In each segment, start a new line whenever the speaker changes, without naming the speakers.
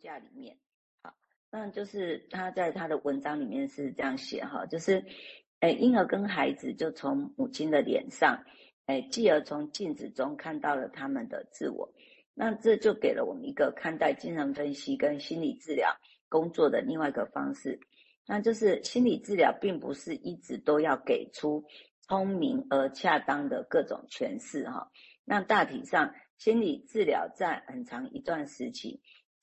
架里面。好，那就是他在他的文章里面是这样写哈，就是，诶，婴儿跟孩子就从母亲的脸上，诶，继而从镜子中看到了他们的自我。那这就给了我们一个看待精神分析跟心理治疗工作的另外一个方式，那就是心理治疗并不是一直都要给出聪明而恰当的各种诠释哈。那大体上，心理治疗在很长一段时期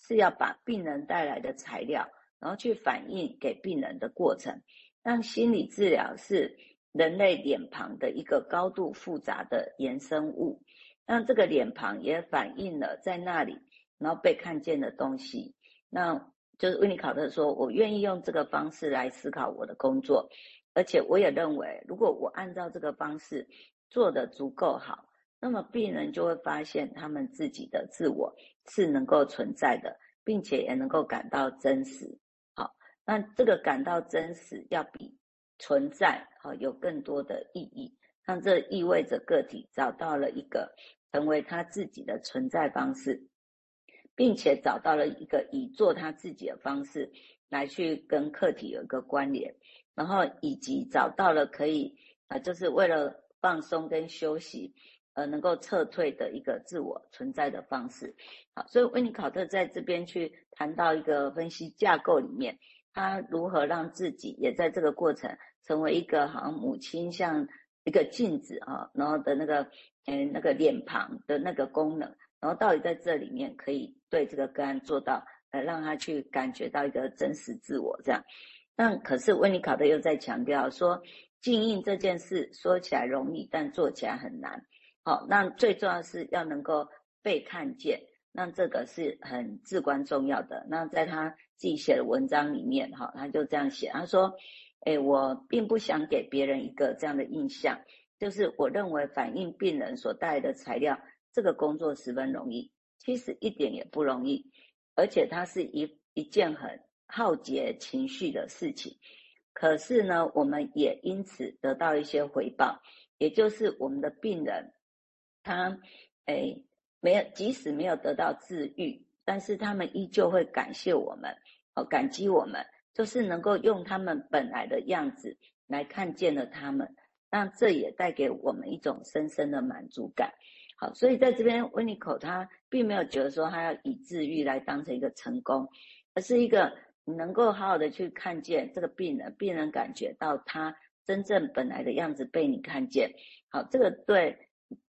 是要把病人带来的材料，然后去反映给病人的过程。让心理治疗是人类脸庞的一个高度复杂的衍生物。让这个脸庞也反映了在那里，然后被看见的东西。那就是温尼考特说：“我愿意用这个方式来思考我的工作，而且我也认为，如果我按照这个方式做得足够好，那么病人就会发现他们自己的自我是能够存在的，并且也能够感到真实。好，那这个感到真实要比存在好有更多的意义。那这意味着个体找到了一个。”成为他自己的存在方式，并且找到了一个以做他自己的方式来去跟客体有一个关联，然后以及找到了可以啊，就是为了放松跟休息呃能够撤退的一个自我存在的方式。好，所以温尼考特在这边去谈到一个分析架构里面，他如何让自己也在这个过程成为一个好像母亲像一个镜子啊，然后的那个。嗯，那个脸庞的那个功能，然后到底在这里面可以对这个个案做到，呃，让他去感觉到一个真实自我这样。但可是温尼考特又在强调说，静应这件事说起来容易，但做起来很难。好，那最重要是要能够被看见，那这个是很至关重要的。那在他自己写的文章里面，哈，他就这样写，他说，诶，我并不想给别人一个这样的印象。就是我认为反映病人所带来的材料，这个工作十分容易，其实一点也不容易，而且它是一一件很耗竭情绪的事情。可是呢，我们也因此得到一些回报，也就是我们的病人，他诶没有，即使没有得到治愈，但是他们依旧会感谢我们，哦，感激我们，就是能够用他们本来的样子来看见了他们。那这也带给我们一种深深的满足感。好，所以在这边，温尼考特他并没有觉得说他要以治愈来当成一个成功，而是一个你能够好好的去看见这个病人，病人感觉到他真正本来的样子被你看见。好，这个对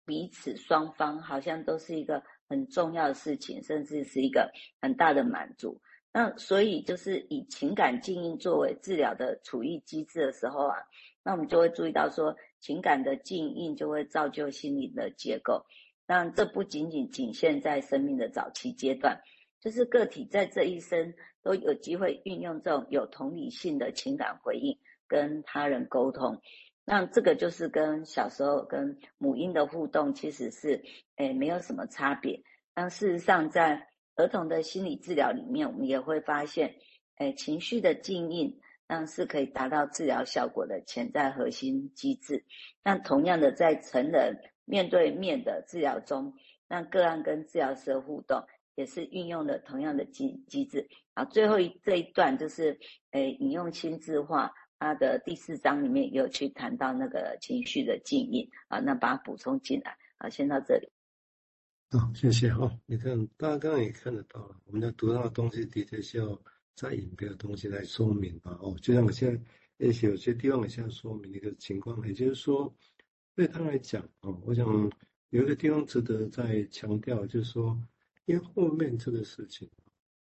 彼此双方好像都是一个很重要的事情，甚至是一个很大的满足。那所以就是以情感静应作为治疗的处遇机制的时候啊。那我们就会注意到说，情感的静应就会造就心理的结构。那这不仅仅仅限在生命的早期阶段，就是个体在这一生都有机会运用这种有同理性的情感回应，跟他人沟通。那这个就是跟小时候跟母婴的互动其实是诶没有什么差别。但事实上，在儿童的心理治疗里面，我们也会发现，诶情绪的静应。那是可以达到治疗效果的潜在核心机制。那同样的，在成人面对面的治疗中，那个案跟治疗师的互动也是运用了同样的机机制。好，最后一这一段就是，诶，引用心智化，它的第四章里面有去谈到那个情绪的静音啊，那把它补充进来。好，先到这里。
好，谢谢哦。你看，大家刚刚也看得到了，我们在读到的东西的确需要。再引别的东西来说明啊，哦，就像我现在也许有些地方我现在说明一个情况，也就是说，对他来讲啊，我想有一个地方值得再强调，就是说，因为后面这个事情，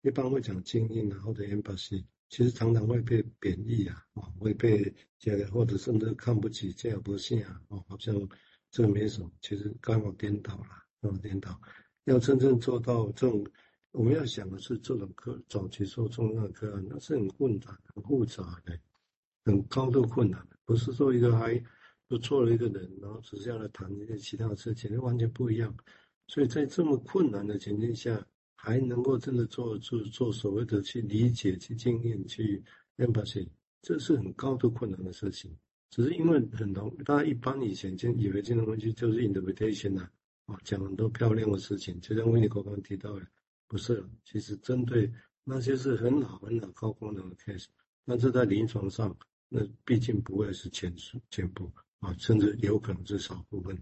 一般会讲静应啊，或者 embassy 其实常常会被贬义啊，啊，会被这个或者甚至看不起，这样不信啊，哦，好像这个没什么，其实刚好颠倒了，刚好颠倒，要真正做到这种。我们要想的是，这种课早期受重症的个案，那是很困难、很复杂的，很高度困难的。不是说一个还不错的一个人，然后只是要来谈一些其他的事情，那完全不一样。所以在这么困难的情境下，还能够真的做做做所谓的去理解、去经验、去 empathy，这是很高度困难的事情。只是因为很多大家一般以前就以为这种东西就是 interpretation 啊，啊，讲很多漂亮的事情，就像温尼刚刚提到的。不是，其实针对那些是很好很好高功能的 case，但是在临床上，那毕竟不会是全数全部啊，甚至有可能是少部分。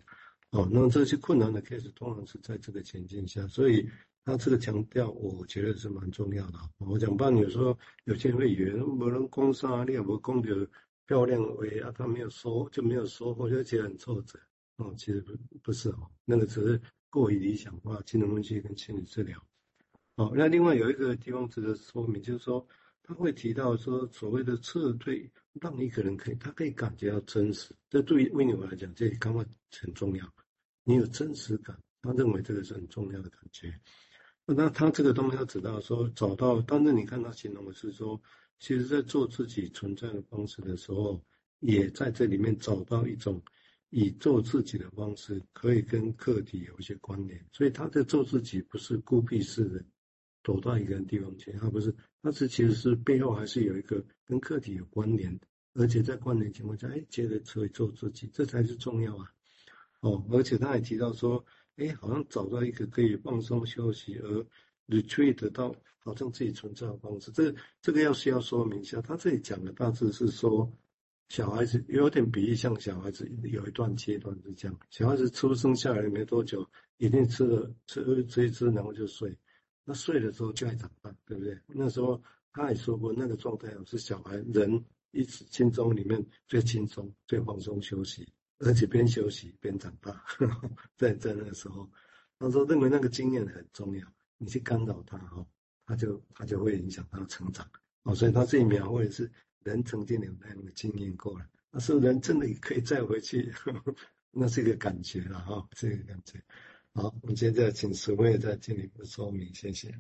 哦，那这些困难的 case 通常是在这个情境下，所以那这个强调，我觉得是蛮重要的。我讲半，有时候有些人会以为，没人攻杀，你也不攻的漂亮为啊，他没有收就没有收获，就觉得很挫折。哦，其实不不是哦，那个只是过于理想化，精神分析跟心理治疗。哦，那另外有一个地方值得说明，就是说他会提到说，所谓的撤退，让你可能可以，他可以感觉到真实。这对于维尼来讲，这刚刚很重要。你有真实感，他认为这个是很重要的感觉。那他这个东西要知道说，找到，但是你看他形容的是说，其实在做自己存在的方式的时候，也在这里面找到一种以做自己的方式，可以跟客体有一些关联。所以他在做自己，不是孤僻式的。走到一个地方去，他不是，他是其实是背后还是有一个跟客体有关联，而且在关联情况下，哎，接着可以做自己，这才是重要啊。哦，而且他还提到说，哎，好像找到一个可以放松休息而 retreat 到好像自己存在的方式。这这个要需要说明一下，他这里讲的大致是说，小孩子有点比喻，像小孩子有一段阶段是这样，小孩子出生下来没多久，一定吃了吃吃一吃，然后就睡。那睡的时候就爱长大，对不对？那时候他也说过，那个状态是小孩人一直心中里面最轻松、最放松休息，而且边休息边长大。在在那个时候，他说认为那个经验很重要，你去干扰他哈，他就他就会影响他的成长。哦，所以他这一描绘是人曾经有那样的经验过了，那是人真的可以再回去，那是一个感觉了哈，这个感觉。好，我们现在请淑惠再进一步说明，谢谢。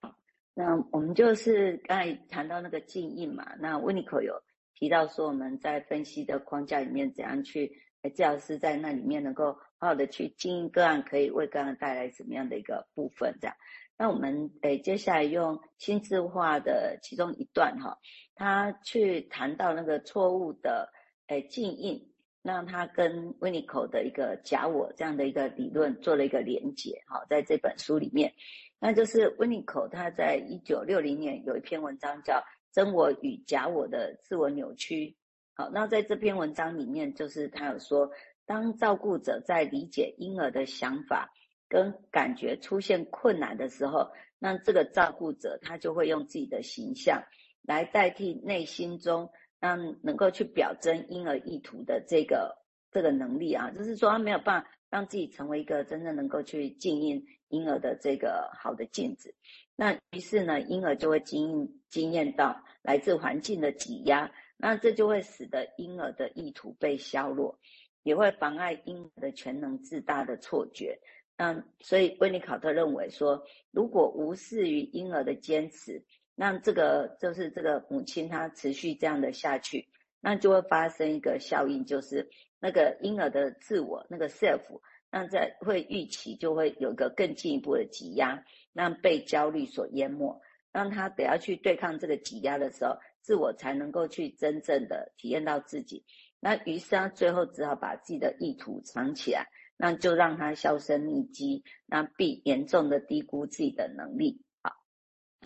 好，那我们就是刚才谈到那个静应嘛，那温尼可有提到说我们在分析的框架里面怎样去，治疗师在那里面能够好好的去经营个案，可以为个案带来什么样的一个部分？这样，那我们诶接下来用心智化的其中一段哈，他去谈到那个错误的诶静应。让他跟维尼口的一个假我这样的一个理论做了一个连结，好，在这本书里面，那就是维尼口他在一九六零年有一篇文章叫《真我与假我的自我扭曲》。好，那在这篇文章里面，就是他有说，当照顾者在理解婴儿的想法跟感觉出现困难的时候，那这个照顾者他就会用自己的形象来代替内心中。让能够去表征婴儿意图的这个这个能力啊，就是说他没有办法让自己成为一个真正能够去静音婴儿的这个好的镜子。那于是呢，婴儿就会经经验到来自环境的挤压，那这就会使得婴儿的意图被削弱，也会妨碍婴儿的全能自大的错觉。那所以温尼考特认为说，如果无视于婴儿的坚持。那这个就是这个母亲，她持续这样的下去，那就会发生一个效应，就是那个婴儿的自我那个 self，那在会预期就会有个更进一步的挤压，让被焦虑所淹没，让他得要去对抗这个挤压的时候，自我才能够去真正的体验到自己。那于是他最后只好把自己的意图藏起来，那就让他销声匿迹，那必严重的低估自己的能力。好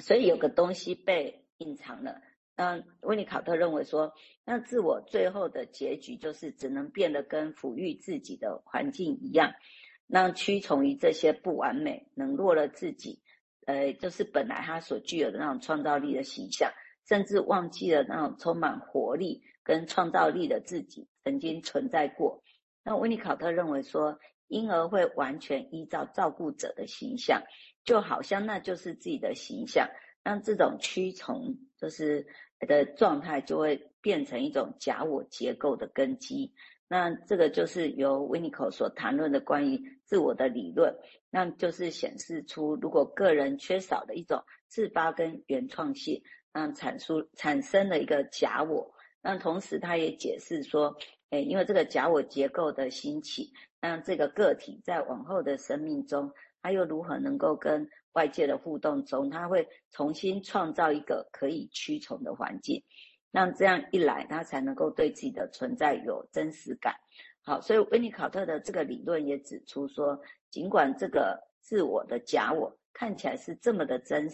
所以有个东西被隐藏了。那温尼考特认为说，那自我最后的结局就是只能变得跟抚育自己的环境一样，那屈从于这些不完美，冷落了自己，呃，就是本来他所具有的那种创造力的形象，甚至忘记了那种充满活力跟创造力的自己曾经存在过。那温尼考特认为说，婴儿会完全依照照顾者的形象。就好像那就是自己的形象，让这种屈从就是的状态就会变成一种假我结构的根基。那这个就是由维尼口所谈论的关于自我的理论，那就是显示出如果个人缺少了一种自发跟原创性，那产出产生了一个假我。那同时他也解释说，诶，因为这个假我结构的兴起，让这个个体在往后的生命中。他又如何能够跟外界的互动中，他会重新创造一个可以驱虫的环境，那这样一来，他才能够对自己的存在有真实感。好，所以维尼考特的这个理论也指出说，尽管这个自我的假我看起来是这么的真实，